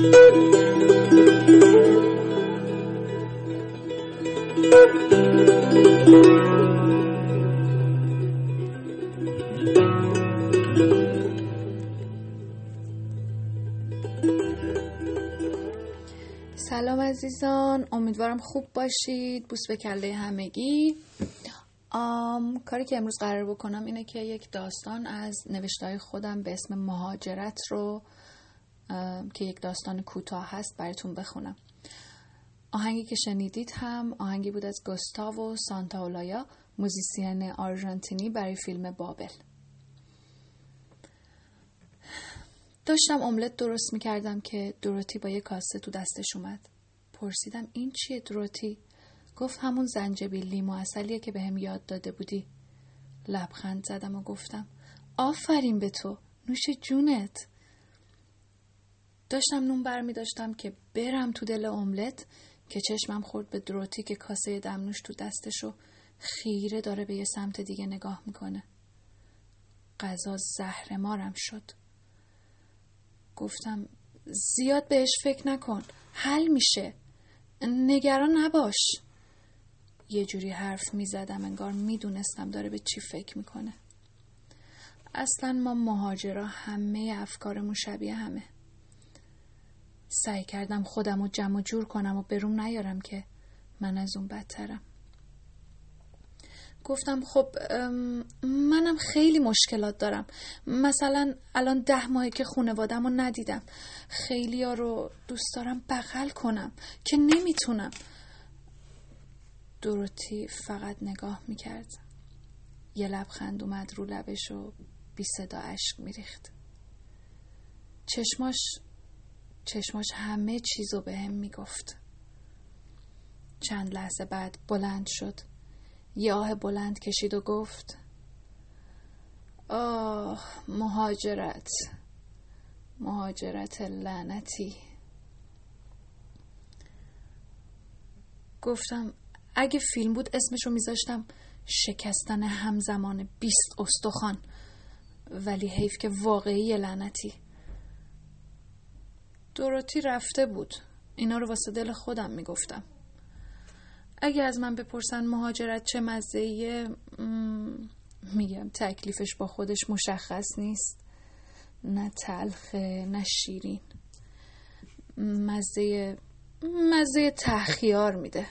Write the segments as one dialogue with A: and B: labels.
A: سلام عزیزان امیدوارم خوب باشید بوس به کله همگی. آم، کاری که امروز قرار بکنم اینه که یک داستان از نوشتهای خودم به اسم مهاجرت رو که یک داستان کوتاه هست براتون بخونم. آهنگی که شنیدید هم آهنگی بود از گستاو سانتاولایا موزیسین آرژانتینی برای فیلم بابل. داشتم املت درست می‌کردم که دروتی با یه کاسه تو دستش اومد. پرسیدم این چیه دروتی؟ گفت همون زنجبیل لیمو اصلیه که به هم یاد داده بودی. لبخند زدم و گفتم آفرین به تو نوش جونت. داشتم نون برمی داشتم که برم تو دل املت که چشمم خورد به دروتی که کاسه دمنوش تو دستشو خیره داره به یه سمت دیگه نگاه می‌کنه. غذا زهر مارم شد. گفتم زیاد بهش فکر نکن حل میشه. نگران نباش. یه جوری حرف می‌زدم انگار می‌دونستم داره به چی فکر می‌کنه. اصلا ما مهاجرا همه افکارمون شبیه همه. سعی کردم خودم رو جمع و جور کنم و بروم نیارم که من از اون بدترم. گفتم خب منم خیلی مشکلات دارم. مثلا الان ده ماهی که خونوادم رو ندیدم. خیلی ها رو دوست دارم بغل کنم که نمی‌تونم. دروتی فقط نگاه می‌کرد. یه لبخند اومد رو لبش و بی صدا عشق میریخت. چشماش چشماش همه چیزو به هم می‌گفت. چند لحظه بعد بلند شد. یه آه بلند کشید و گفت آه مهاجرت مهاجرت لعنتی. گفتم اگه فیلم بود اسمشو میذاشتم شکستن همزمان بیست استخوان ولی حیف که واقعی لعنتی. دوروتی رفته بود. اینا رو واسه دل خودم می‌گفتم. اگه از من بپرسن مهاجرت چه مزه میگم تکلیفش با خودش مشخص نیست. نه تلخه نه شیرین. مزه مزه تخیار میده.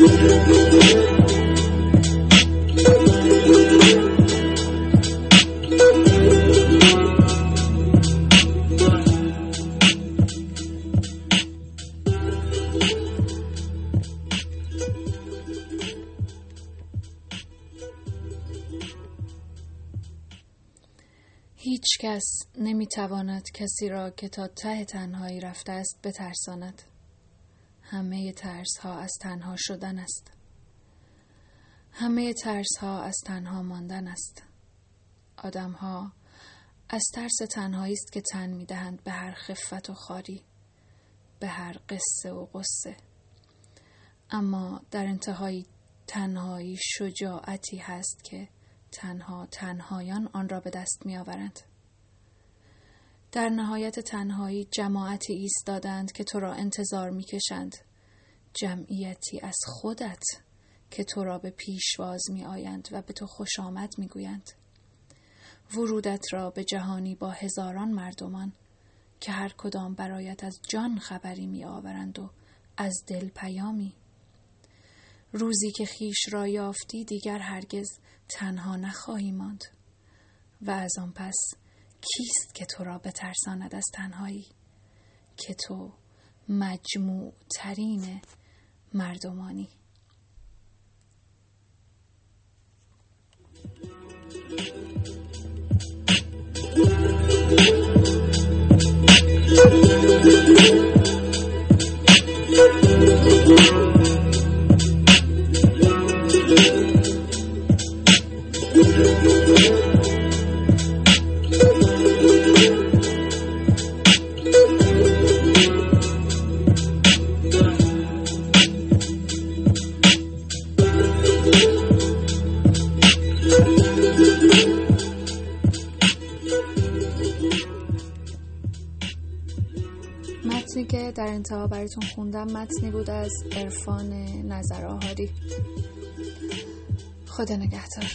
A: هیچ کس نمی کسی را که تا ته تنهایی رفته است بترساند. همه ترس ها از تنها شدن است. همه ترس ها از تنها ماندن است. آدم ها از ترس تنهایی است که تن می دهند به هر خفت و خاری، به هر قصه و قصه. اما در انتهای تنهایی شجاعتی هست که تنها تنهایان آن را به دست می آورند. در نهایت تنهایی جماعتی ایستادند که تو را انتظار می کشند. جمعیتی از خودت که تو را به پیشواز می آیند و به تو خوش آمد می گویند. ورودت را به جهانی با هزاران مردمان که هر کدام برایت از جان خبری می آورند و از دل پیامی روزی که خیش را یافتی دیگر هرگز تنها نخواهی ماند و از آن پس کیست که تو را بترساند از تنهایی؟ که تو مجموع ترین مردمانی. که در انتها براتون خوندم متنی بود از عرفان نظر آهاری خدا نگهدار.